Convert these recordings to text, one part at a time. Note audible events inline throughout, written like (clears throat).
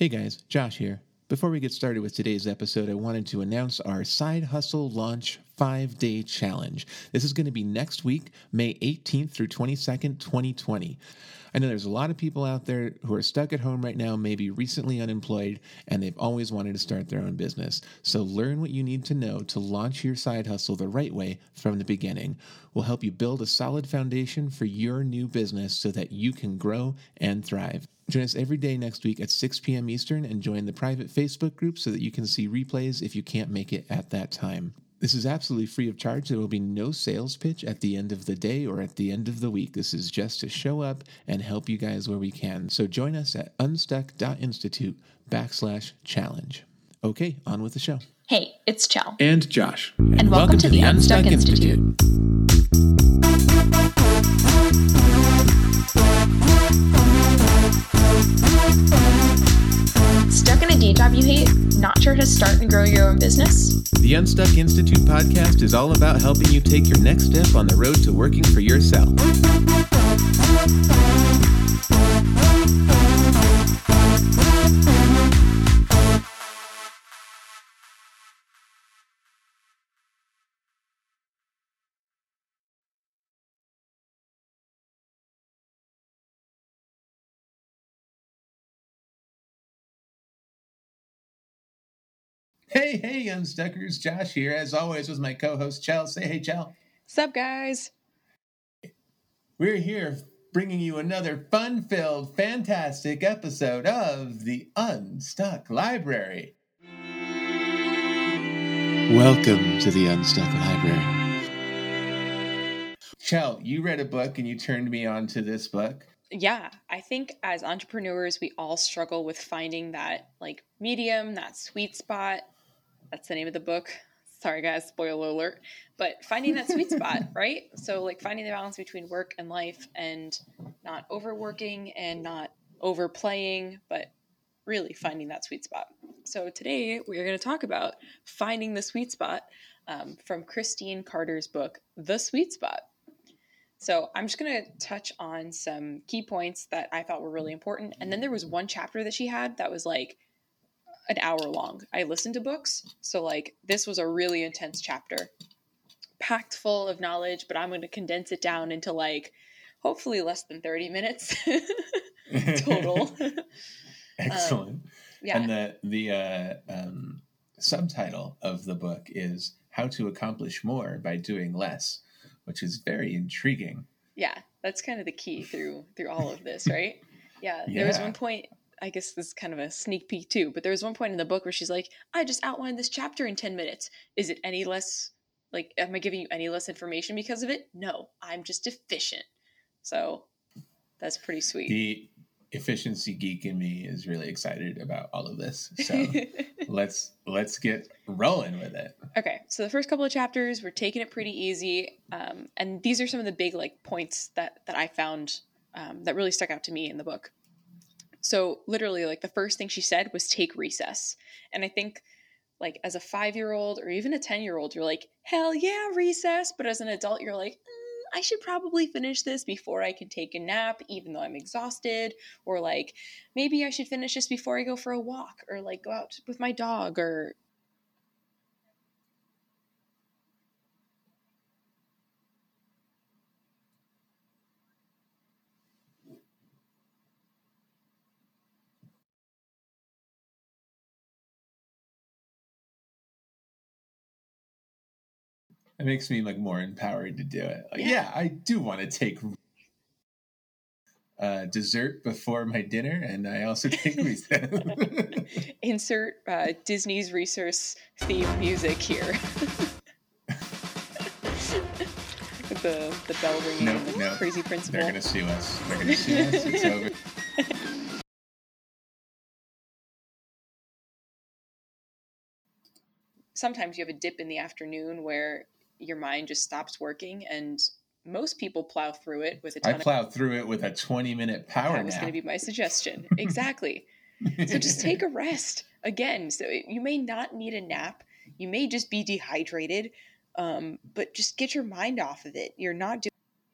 Hey guys, Josh here. Before we get started with today's episode, I wanted to announce our Side Hustle Launch 5 Day Challenge. This is going to be next week, May 18th through 22nd, 2020. I know there's a lot of people out there who are stuck at home right now, maybe recently unemployed, and they've always wanted to start their own business. So learn what you need to know to launch your side hustle the right way from the beginning. We'll help you build a solid foundation for your new business so that you can grow and thrive. Join us every day next week at 6 p.m. Eastern and join the private Facebook group so that you can see replays if you can't make it at that time. This is absolutely free of charge. There will be no sales pitch at the end of the day or at the end of the week. This is just to show up and help you guys where we can. So join us at unstuck.institute backslash challenge. Okay, on with the show. Hey, it's Chell. And Josh. And, welcome, welcome, to, to the, the Unstuck, Unstuck Institute. Stuck job you hate? Not sure how to start and grow your own business? The Unstuck Institute podcast is all about helping you take your next step on the road to working for yourself. Hey, hey, Unstuckers. Josh here, as always, with my co host, Chell. Say hey, Chell. Sup, guys? We're here bringing you another fun filled, fantastic episode of the Unstuck Library. Welcome to the Unstuck Library. Chell, you read a book and you turned me on to this book. Yeah, I think as entrepreneurs, we all struggle with finding that like medium, that sweet spot that's the name of the book. Sorry, guys, spoiler alert. But finding that sweet spot, (laughs) right? So, like finding the balance between work and life and not overworking and not overplaying, but really finding that sweet spot. So, today we are going to talk about finding the sweet spot um, from Christine Carter's book, The Sweet Spot. So, I'm just going to touch on some key points that I thought were really important. And then there was one chapter that she had that was like, an hour long. I listened to books, so like this was a really intense chapter, packed full of knowledge, but I'm going to condense it down into like hopefully less than 30 minutes (laughs) total. (laughs) Excellent. Um, yeah. And the the uh, um, subtitle of the book is "How to Accomplish More by Doing Less," which is very intriguing. Yeah, that's kind of the key through through all of this, right? Yeah, yeah. there was one point I guess this is kind of a sneak peek too, but there was one point in the book where she's like, I just outlined this chapter in 10 minutes. Is it any less, like, am I giving you any less information because of it? No, I'm just efficient. So that's pretty sweet. The efficiency geek in me is really excited about all of this. (laughs) So let's let's get rolling with it. Okay, so the first couple of chapters we're taking it pretty easy, um, and these are some of the big like points that that I found um, that really stuck out to me in the book. So literally like the first thing she said was take recess. And I think like as a 5-year-old or even a 10-year-old you're like, "Hell yeah, recess." But as an adult you're like, mm, I should probably finish this before I can take a nap, even though I'm exhausted. Or like, maybe I should finish this before I go for a walk, or like go out with my dog, or it makes me like more empowered to do it. Like, yeah. yeah, I do want to take uh, dessert before my dinner, and I also (laughs) take (laughs) Insert uh, Disney's Recess theme music here. (laughs) the the bell ringing, nope, the nope. crazy principal. They're gonna sue us. They're gonna sue us. It's over. Sometimes you have a dip in the afternoon where your mind just stops working and most people plow through it with a ton I plow of, through it with a 20 minute power That was going to be my (laughs) suggestion. exactly. so just (laughs) take a rest. Again, so you may not need a nap. You may just be dehydrated, um, but just get your mind off of it. You're not doing.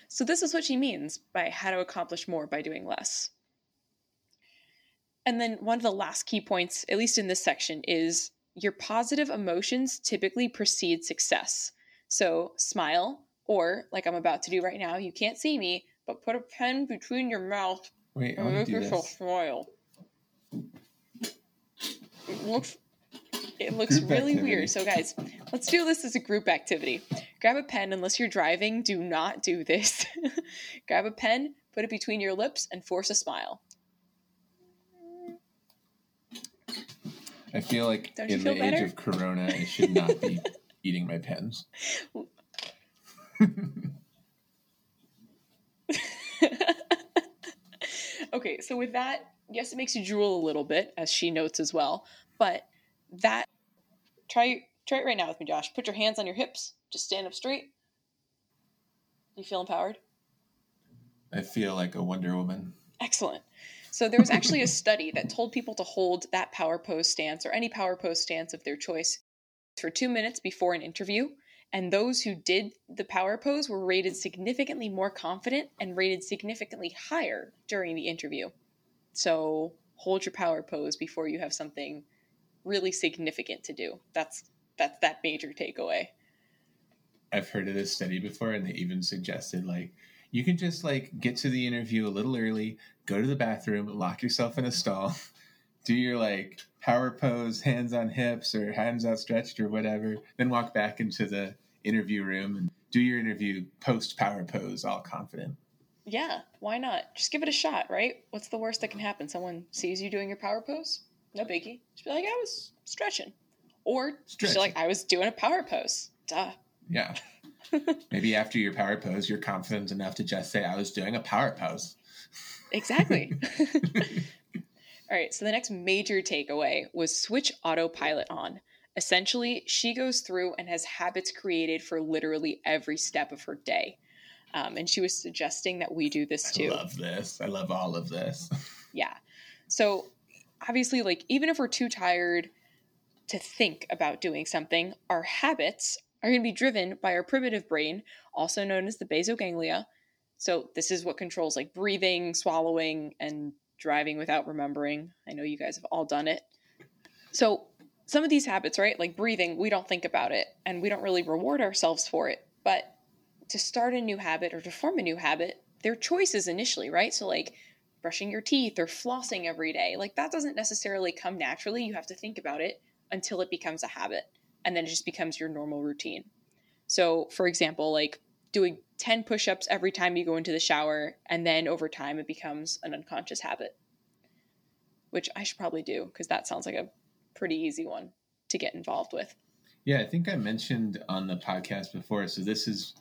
So this is what she means by how to accomplish more by doing less. And then one of the last key points, at least in this section, is your positive emotions typically precede success. So smile, or like I'm about to do right now, you can't see me, but put a pen between your mouth Wait, and make yourself this. smile. It looks it looks Group really activity. weird. So guys, let's do this as a group activity. Grab a pen unless you're driving, do not do this. (laughs) Grab a pen, put it between your lips and force a smile. I feel like Don't in feel the better? age of Corona, it should not be (laughs) eating my pens. okay, so with that, yes, it makes you drool a little bit, as she notes as well. But that try try it right now with me, Josh. Put your hands on your hips. Just stand up straight. You feel empowered? I feel like a Wonder Woman. Excellent. So there was actually a study that told people to hold that power pose stance or any power pose stance of their choice for two minutes before an interview. And those who did the power pose were rated significantly more confident and rated significantly higher during the interview. So hold your power pose before you have something really significant to do. That's that's that major takeaway. I've heard of this study before, and they even suggested like you can just like get to the interview a little early, go to the bathroom, lock yourself in a stall, do your like power pose, hands on hips or hands outstretched or whatever, then walk back into the interview room and do your interview post power pose, all confident. Yeah, why not? Just give it a shot, right? What's the worst that can happen? Someone sees you doing your power pose? No biggie. Just be like, I was stretching. Or just Stretching. like, I was doing a power pose. Duh. Yeah. (laughs) Maybe after your power pose, you're confident enough to just say, I was doing a power pose. Exactly. (laughs) (laughs) All right, so the next major takeaway was switch autopilot on. Essentially, she goes through and has habits created for literally every step of her day. Um, and she was suggesting that we do this too. I love this. I love all of this. (laughs) Yeah. So obviously, like, even if we're too tired to think about doing something, our habits are going to be driven by our primitive brain, also known as the basal ganglia. So this is what controls like breathing, swallowing, and driving without remembering. I know you guys have all done it. So some of these habits, right, like breathing, we don't think about it and we don't really reward ourselves for it. But to start a new habit or to form a new habit, they're choices initially, right? So like brushing your teeth or flossing every day. Like that doesn't necessarily come naturally. You have to think about it until it becomes a habit and then it just becomes your normal routine. So, for example, like doing 10 push ups every time you go into the shower, and then over time it becomes an unconscious habit, which I should probably do because that sounds like a pretty easy one to get involved with. Yeah, I think I mentioned on the podcast before. So this is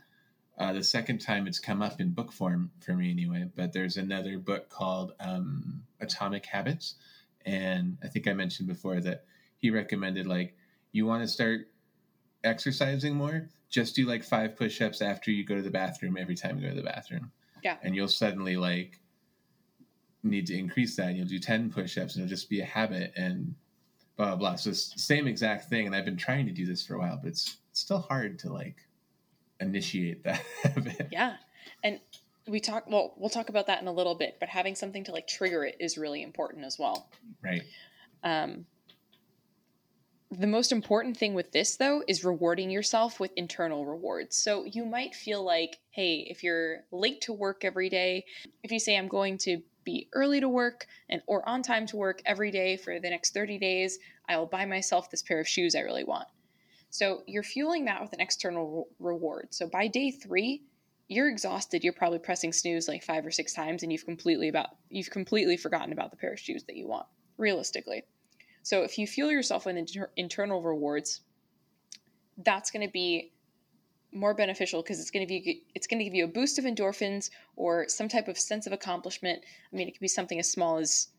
uh, the second time it's come up in book form for me, anyway. But there's another book called um, Atomic Habits, and I think I mentioned before that he recommended like you want to start exercising more, just do like five push-ups after you go to the bathroom every time you go to the bathroom. Yeah. and you'll suddenly like need to increase that. And you'll do ten push-ups, and it'll just be a habit and blah blah blah. So it's the same exact thing, and I've been trying to do this for a while, but it's, it's still hard to like initiate that (laughs) habit. Yeah. And we talk, well, we'll talk about that in a little bit, but having something to like trigger it is really important as well. Right. Um, the most important thing with this, though, is rewarding yourself with internal rewards. So you might feel like, hey, if you're late to work every day, if you say, I'm going to be early to work and or on time to work every day for the next 30 days, I will buy myself this pair of shoes I really want. So you're fueling that with an external re- reward. So by day three, you're exhausted. You're probably pressing snooze like five or six times, and you've completely about you've completely forgotten about the pair of shoes that you want. Realistically, so if you fuel yourself with inter- internal rewards, that's going to be more beneficial because it's going to be it's going to give you a boost of endorphins or some type of sense of accomplishment. I mean, it could be something as small as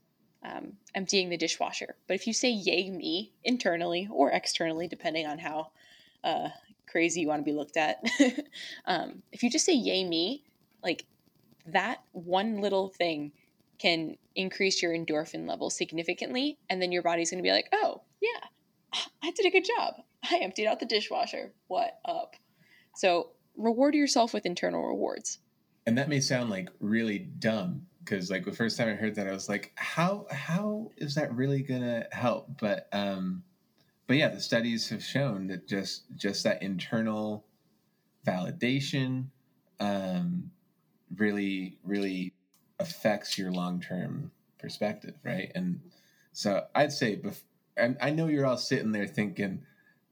um, emptying the dishwasher. But if you say "Yay me" internally or externally, depending on how uh, crazy you want to be looked at, (laughs) um, if you just say "Yay me," like that one little thing can increase your endorphin level significantly and then your body's going to be like oh yeah i did a good job. I emptied out the dishwasher. What up? So reward yourself with internal rewards. And that may sound like really dumb, because like the first time I heard that, I was like, how how is that really gonna help? But um, but yeah, the studies have shown that just just that internal validation um, really really affects your long term perspective, right? And so I'd say, bef- and I know you're all sitting there thinking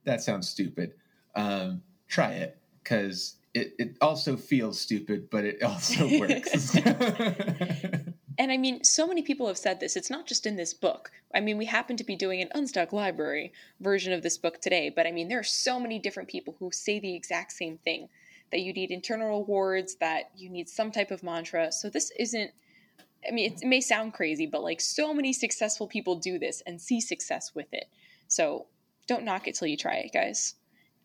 that sounds stupid. Um, try it because it, it also feels stupid, but it also (laughs) works. (laughs) and I mean, so many people have said this. It's not just in this book. I mean, we happen to be doing an Unstuck Library version of this book today, but I mean, there are so many different people who say the exact same thing that you need internal rewards, that you need some type of mantra. So this isn't. I mean, it may sound crazy, but like so many successful people do this and see success with it. So don't knock it till you try it, guys.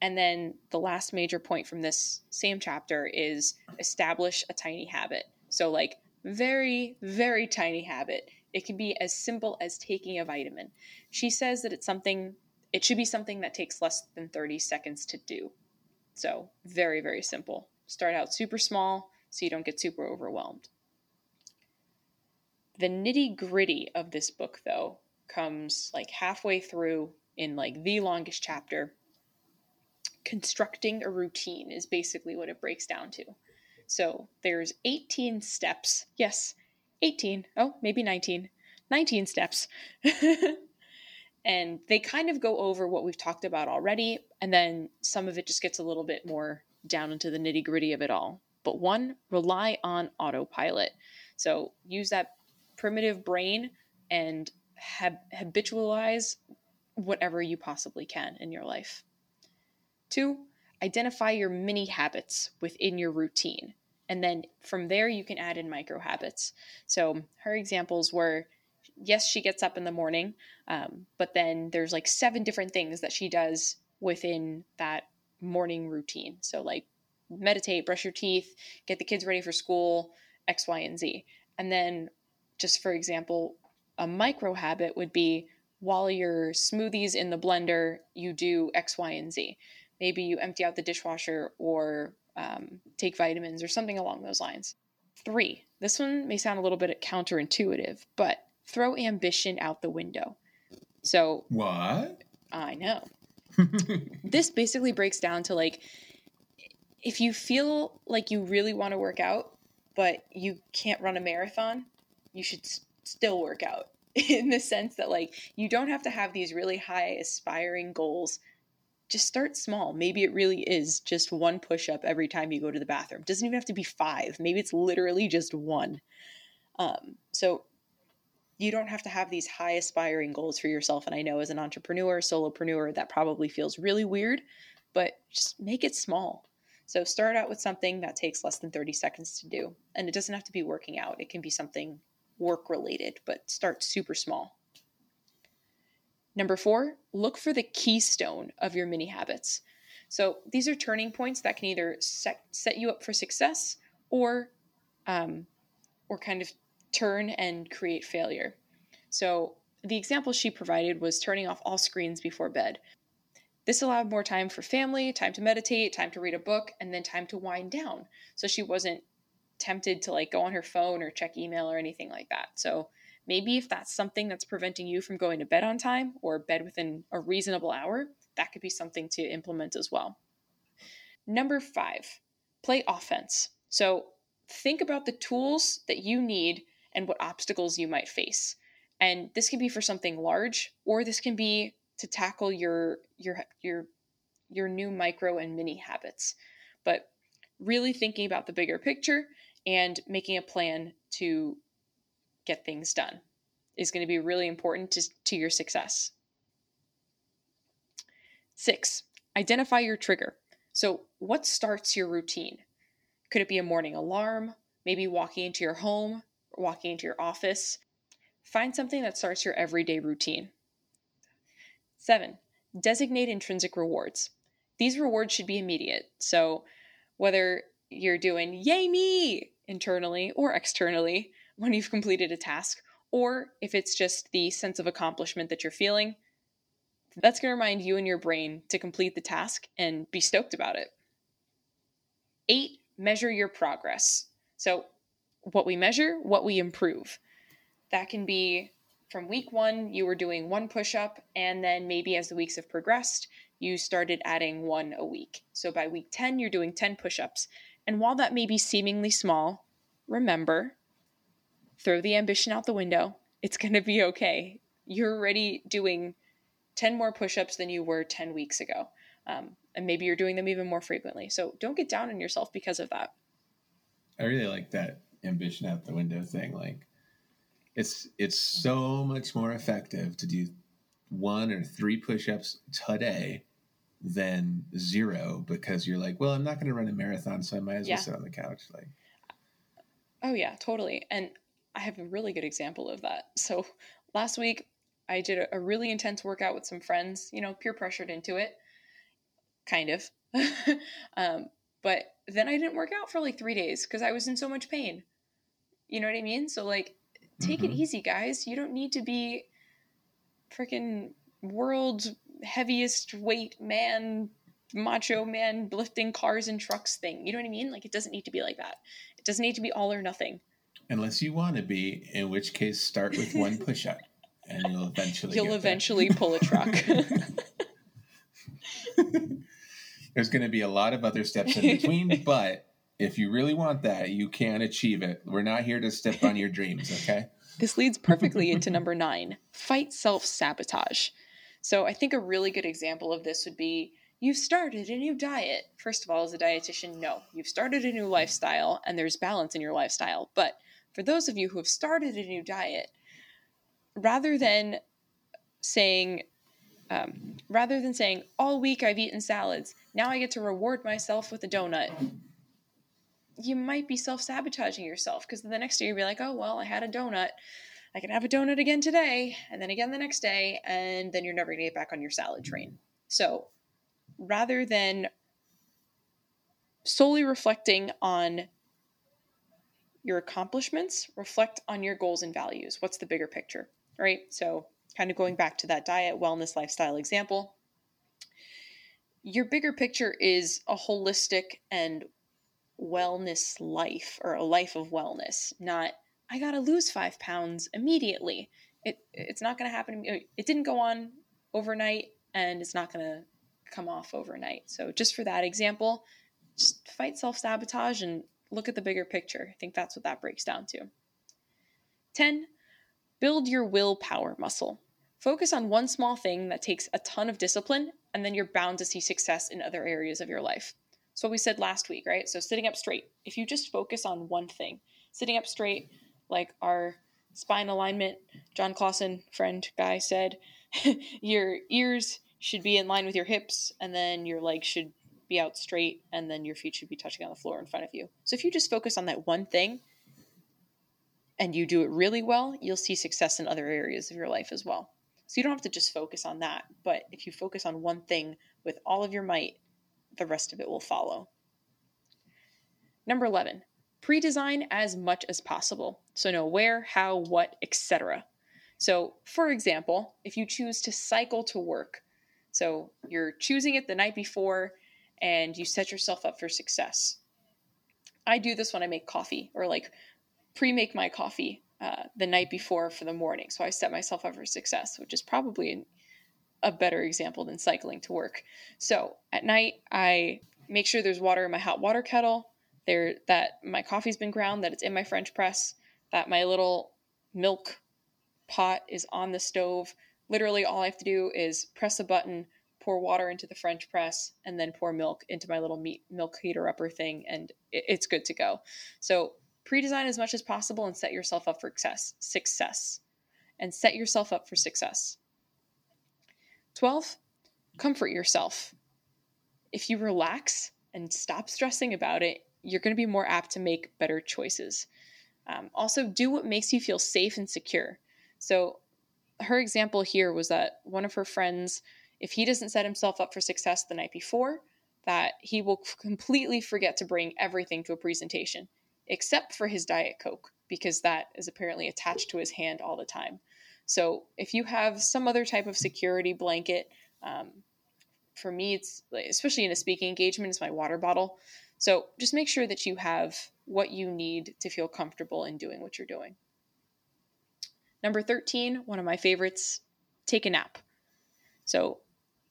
And then the last major point from this same chapter is establish a tiny habit. So, like, very, very tiny habit. It can be as simple as taking a vitamin. She says that it's something, it should be something that takes less than 30 seconds to do. So, very, very simple. Start out super small so you don't get super overwhelmed. The nitty gritty of this book, though, comes like halfway through in like the longest chapter constructing a routine is basically what it breaks down to. So there's 18 steps. Yes, 18. Oh, maybe 19. 19 steps. (laughs) and they kind of go over what we've talked about already, and then some of it just gets a little bit more down into the nitty gritty of it all. But one, rely on autopilot. So use that primitive brain and hab- habitualize whatever you possibly can in your life. Two, identify your mini habits within your routine. And then from there, you can add in micro habits. So her examples were yes, she gets up in the morning, um, but then there's like seven different things that she does within that morning routine. So, like meditate, brush your teeth, get the kids ready for school, X, Y, and Z. And then, just for example, a micro habit would be while your smoothies in the blender, you do X, Y, and Z maybe you empty out the dishwasher or um, take vitamins or something along those lines. Three, this one may sound a little bit counterintuitive, but throw ambition out the window. So, what? I know. (laughs) this basically breaks down to like if you feel like you really want to work out, but you can't run a marathon, you should s- still work out (laughs) in the sense that like you don't have to have these really high aspiring goals just start small. Maybe it really is just one push up every time you go to the bathroom. Doesn't even have to be five. Maybe it's literally just one. Um, so you don't have to have these high aspiring goals for yourself. And I know as an entrepreneur, solopreneur, that probably feels really weird, but just make it small. So start out with something that takes less than 30 seconds to do. And it doesn't have to be working out, it can be something work related, but start super small. Number four, look for the keystone of your mini habits. So these are turning points that can either set, set you up for success or, um, or kind of turn and create failure. So the example she provided was turning off all screens before bed. This allowed more time for family, time to meditate, time to read a book, and then time to wind down. So she wasn't tempted to like go on her phone or check email or anything like that. So Maybe if that's something that's preventing you from going to bed on time or bed within a reasonable hour, that could be something to implement as well. Number five, play offense. So think about the tools that you need and what obstacles you might face. And this can be for something large, or this can be to tackle your your your your new micro and mini habits. But really thinking about the bigger picture and making a plan to get things done is going to be really important to, to your success. Six, identify your trigger. So, what starts your routine? Could it be a morning alarm, maybe walking into your home, walking into your office? Find something that starts your everyday routine. Seven, designate intrinsic rewards. These rewards should be immediate. So, whether you're doing yay me internally or externally, when you've completed a task, or if it's just the sense of accomplishment that you're feeling, that's going to remind you and your brain to complete the task and be stoked about it. Eight, measure your progress. So, what we measure, what we improve. That can be from week one, you were doing one push up, and then maybe as the weeks have progressed, you started adding one a week. So by week 10, you're doing 10 push ups. And while that may be seemingly small, remember throw the ambition out the window. It's (laughs) going to be okay. You're already doing 10 more push ups than you were 10 weeks ago. Um, and maybe you're doing them even more frequently. So don't get down on yourself because of that. I really like that ambition out the window thing. Like, it's it's so much more effective to do one or three push-ups today than zero because you're like, well, I'm not going to run a marathon, so I might as well sit on the couch. Like, oh yeah, totally. And I have a really good example of that. So last week I did a, a really intense workout with some friends. You know, peer pressured into it, kind of. (laughs) um, but then I didn't work out for like three days because I was in so much pain. You know what I mean? So like, take mm-hmm. it easy, guys. You don't need to be freaking world heaviest weight man, macho man lifting cars and trucks thing. You know what I mean? Like it doesn't need to be like that. It doesn't need to be all or nothing. Unless you want to be, in which case start with one push up and you'll eventually You'll eventually pull a truck. (laughs) There's going to be a lot of other steps in between, (laughs) but if you really want that, you can achieve it. We're not here to step on your dreams, okay? This leads perfectly into number nine fight self sabotage. So I think a really good example of this would be you've started a new diet. First of all, as a dietitian, no, you've started a new lifestyle and there's balance in your lifestyle. But for those of you who have started a new diet, rather than saying, um, rather than saying all week I've eaten salads, now I get to reward myself with a donut. You might be self sabotaging yourself because the next day you'll be like, oh, well, I had a donut. I can have a donut again today and then again the next day, and then you're never going to get back on your salad train. So rather than solely reflecting on your accomplishments, reflect on your goals and values. What's the bigger picture, right? So, kind of going back to that diet, wellness, lifestyle example, your bigger picture is a holistic and wellness life or a life of wellness, not I got to lose five pounds immediately. It it's not going to happen. to me. It didn't go on overnight, and it's not going to come off overnight. So just for that example, just fight self sabotage and look at the bigger picture. I think that's what that breaks down to. 10. Build your willpower muscle. Focus on one small thing that takes a ton of discipline, and then you're bound to see success in other areas of your life. So, we said last week, right? So, sitting up straight. If you just focus on one thing, sitting up straight, like our spine alignment, John Clausen, friend guy, said, (laughs) your ears should be in line with your hips, and then your legs should be out straight, and then your feet should be touching on the floor in front of you. So if you just focus on that one thing and you do it really well, you'll see success in other areas of your life as well. So you don't have to just focus on that, but if you focus on one thing with all of your might, the rest of it will follow. Number 11, pre design as much as possible. So know where, how, what, etc. So, for example, if you choose to cycle to work, so you're choosing it the night before and you set yourself up for success. I do this when I make coffee or like pre make my coffee uh, the night before for the morning. So I set myself up for success, which is probably a better example than cycling to work. So at night, I make sure there's water in my hot water kettle there that my coffee's been ground, that it's in my French press, that my little milk pot is on the stove. Literally, all I have to do is press a button, pour water into the French press, and then pour milk into my little meat milk heater upper thing, and it's good to go. So pre-design as much as possible and set yourself up for success. Success, and set yourself up for success. Twelve, comfort yourself. If you relax and stop stressing about it, you're going to be more apt to make better choices. Um, also, do what makes you feel safe and secure. So, her example here was that one of her friends, if he doesn't set himself up for success the night before, that he will completely forget to bring everything to a presentation, except for his Diet Coke, because that is apparently attached to his hand all the time. So, if you have some other type of security blanket, um, for me, it's especially in a speaking engagement, it's my water bottle. So just make sure that you have what you need to feel comfortable in doing what you're doing. Number 13, one of my favorites, take a nap. So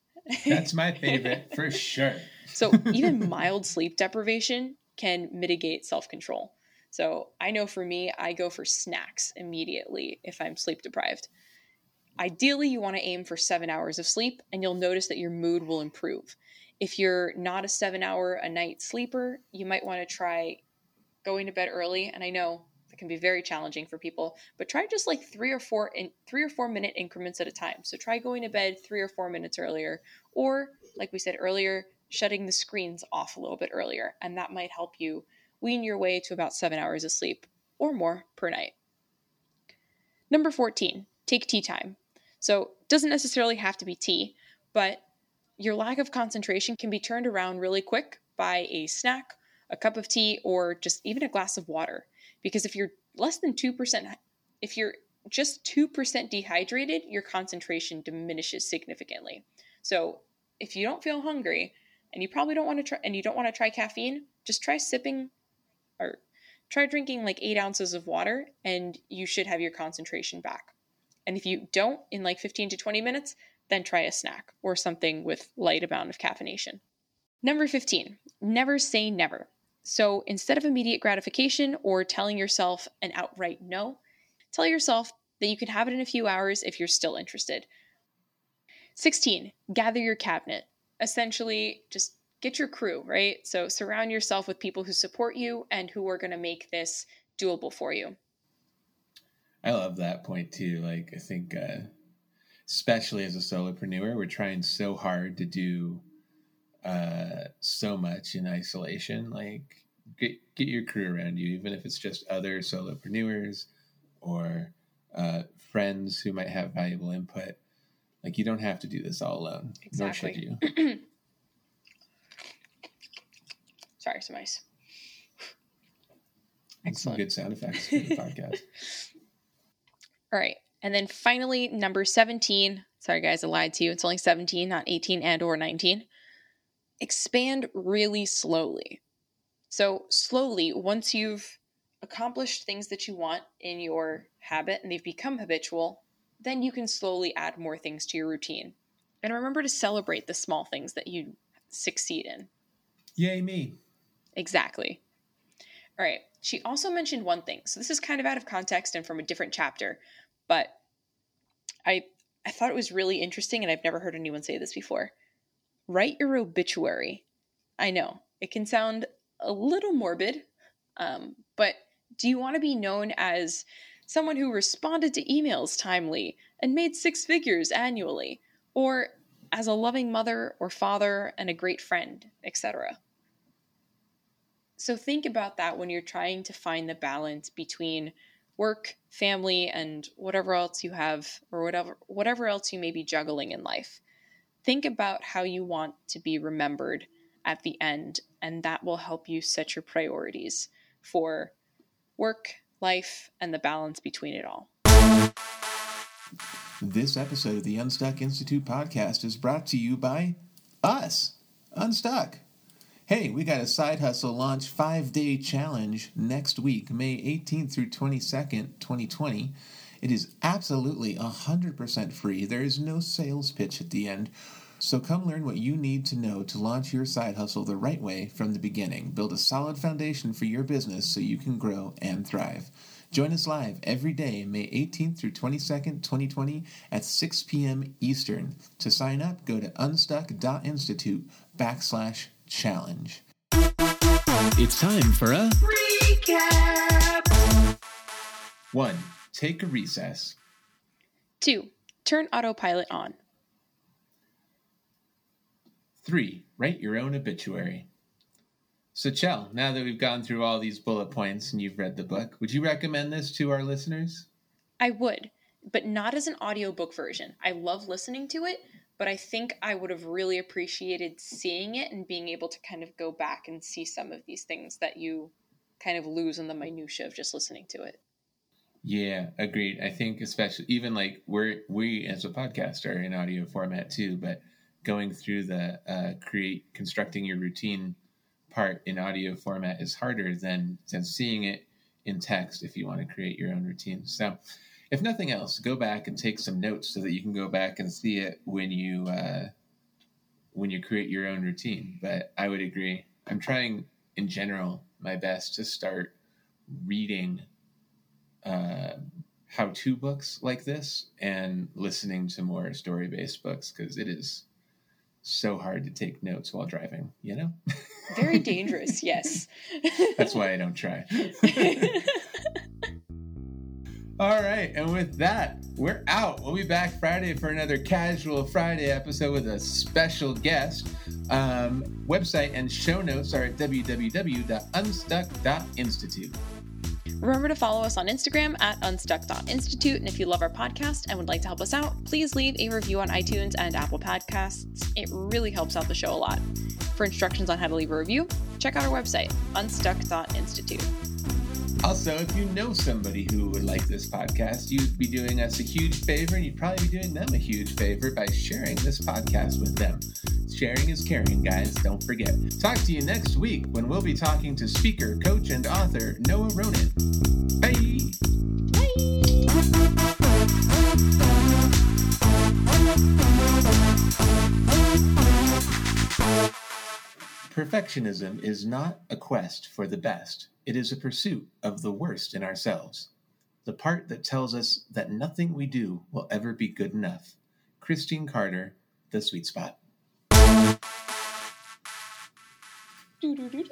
(laughs) that's my favorite for sure. so even (laughs) mild sleep deprivation can mitigate self control. So I know for me, I go for snacks immediately if I'm sleep deprived. Ideally, you want to aim for seven hours of sleep, and you'll notice that your mood will improve. If you're not a seven hour a night sleeper, you might want to try going to bed early. And I know that can be very challenging for people, but try just like three or four in three or four minute increments at a time. So try going to bed three or four minutes earlier, or like we said earlier, shutting the screens off a little bit earlier, and that might help you wean your way to about seven hours of sleep or more per night. Number 14, take tea time. So, doesn't necessarily have to be tea, but your lack of concentration can be turned around really quick by a snack, a cup of tea, or just even a glass of water. Because if you're less than 2%, if you're just 2% dehydrated, your concentration diminishes significantly. So, if you don't feel hungry and you probably don't want to try and you don't want to try caffeine, just try sipping or try drinking like eight ounces of water and you should have your concentration back. And if you don't in like 15 to 20 minutes, then try a snack or something with light amount of caffeination. Number 15, never say never. So instead of immediate gratification or telling yourself an outright no, tell yourself that you can have it in a few hours if you're still interested. 16, gather your cabinet. Essentially, just get your crew, right? So surround yourself with people who support you and who are going to make this doable for you. I love that point too. Like, I think, uh, especially as a solopreneur, we're trying so hard to do uh, so much in isolation. Like, get get your crew around you, even if it's just other solopreneurs or uh, friends who might have valuable input. Like, you don't have to do this all alone. Exactly. Nor should you. (clears throat) Sorry, some ice. Excellent. Some good sound effects for the podcast. (laughs) All right. And then finally, number 17. Sorry, guys, I lied to you. It's only 17, not 18 and or 19. Expand really slowly. So, slowly, once you've accomplished things that you want in your habit and they've become habitual, then you can slowly add more things to your routine. And remember to celebrate the small things that you succeed in. Yay, me. Exactly. All right. She also mentioned one thing. So this is kind of out of context and from a different chapter, but I I thought it was really interesting and I've never heard anyone say this before. Write your obituary. I know it can sound a little morbid, um, but do you want to be known as someone who responded to emails timely and made six figures annually, or as a loving mother or father and a great friend, etc.? So think about that when you're trying to find the balance between work, family, and whatever else you have or whatever whatever else you may be juggling in life. Think about how you want to be remembered at the end, and that will help you set your priorities for work, life, and the balance between it all. This episode of the Unstuck Institute podcast is brought to you by us, Unstuck. Hey, we got a side hustle launch five day challenge next week, May 18th through 22nd, 2020. It is absolutely 100% free. There is no sales pitch at the end. So come learn what you need to know to launch your side hustle the right way from the beginning. Build a solid foundation for your business so you can grow and thrive. Join us live every day, May 18th through 22nd, 2020 at 6 p.m. Eastern. To sign up, go to unstuck.institute backslash challenge. It's time for a recap. One, take a recess. Two, turn autopilot on. Three, write your own obituary. So, Chell, now that we've gone through all these bullet points and you've read the book, would you recommend this to our listeners? I would, but not as an audiobook version. I love listening to it, but I think I would have really appreciated seeing it and being able to kind of go back and see some of these things that you kind of lose in the minutia of just listening to it. Yeah, agreed. I think especially even like we're we as a podcast are in audio format too, but going through the uh, create constructing your routine part in audio format is harder than than seeing it in text if you want to create your own routine. So, if nothing else, go back and take some notes so that you can go back and see it when you uh, when you create your own routine. But I would agree. I'm trying in general my best to start reading uh, how-to books like this and listening to more story-based books because it is so hard to take notes while driving. You know. Very (laughs) dangerous. yes. That's why I don't try. (laughs) All right, and with that, we're out. We'll be back Friday for another Casual Friday episode with a special guest. Um, website and show notes are at www.unstuck.institute. Remember to follow us on Instagram at unstuck.institute. And if you love our podcast and would like to help us out, please leave a review on iTunes and Apple Podcasts. It really helps out the show a lot. For instructions on how to leave a review, check out our website, unstuck.institute. Also, if you know somebody who would like this podcast, you'd be doing us a huge favor, and you'd probably be doing them a huge favor by sharing this podcast with them. Sharing is caring, guys. Don't forget. Talk to you next week when we'll be talking to speaker, coach, and author Noah Ronan. Bye. Perfectionism is not a quest for the best. It is a pursuit of the worst in ourselves. The part that tells us that nothing we do will ever be good enough. Christine Carter, The Sweet Spot. Do, do, do.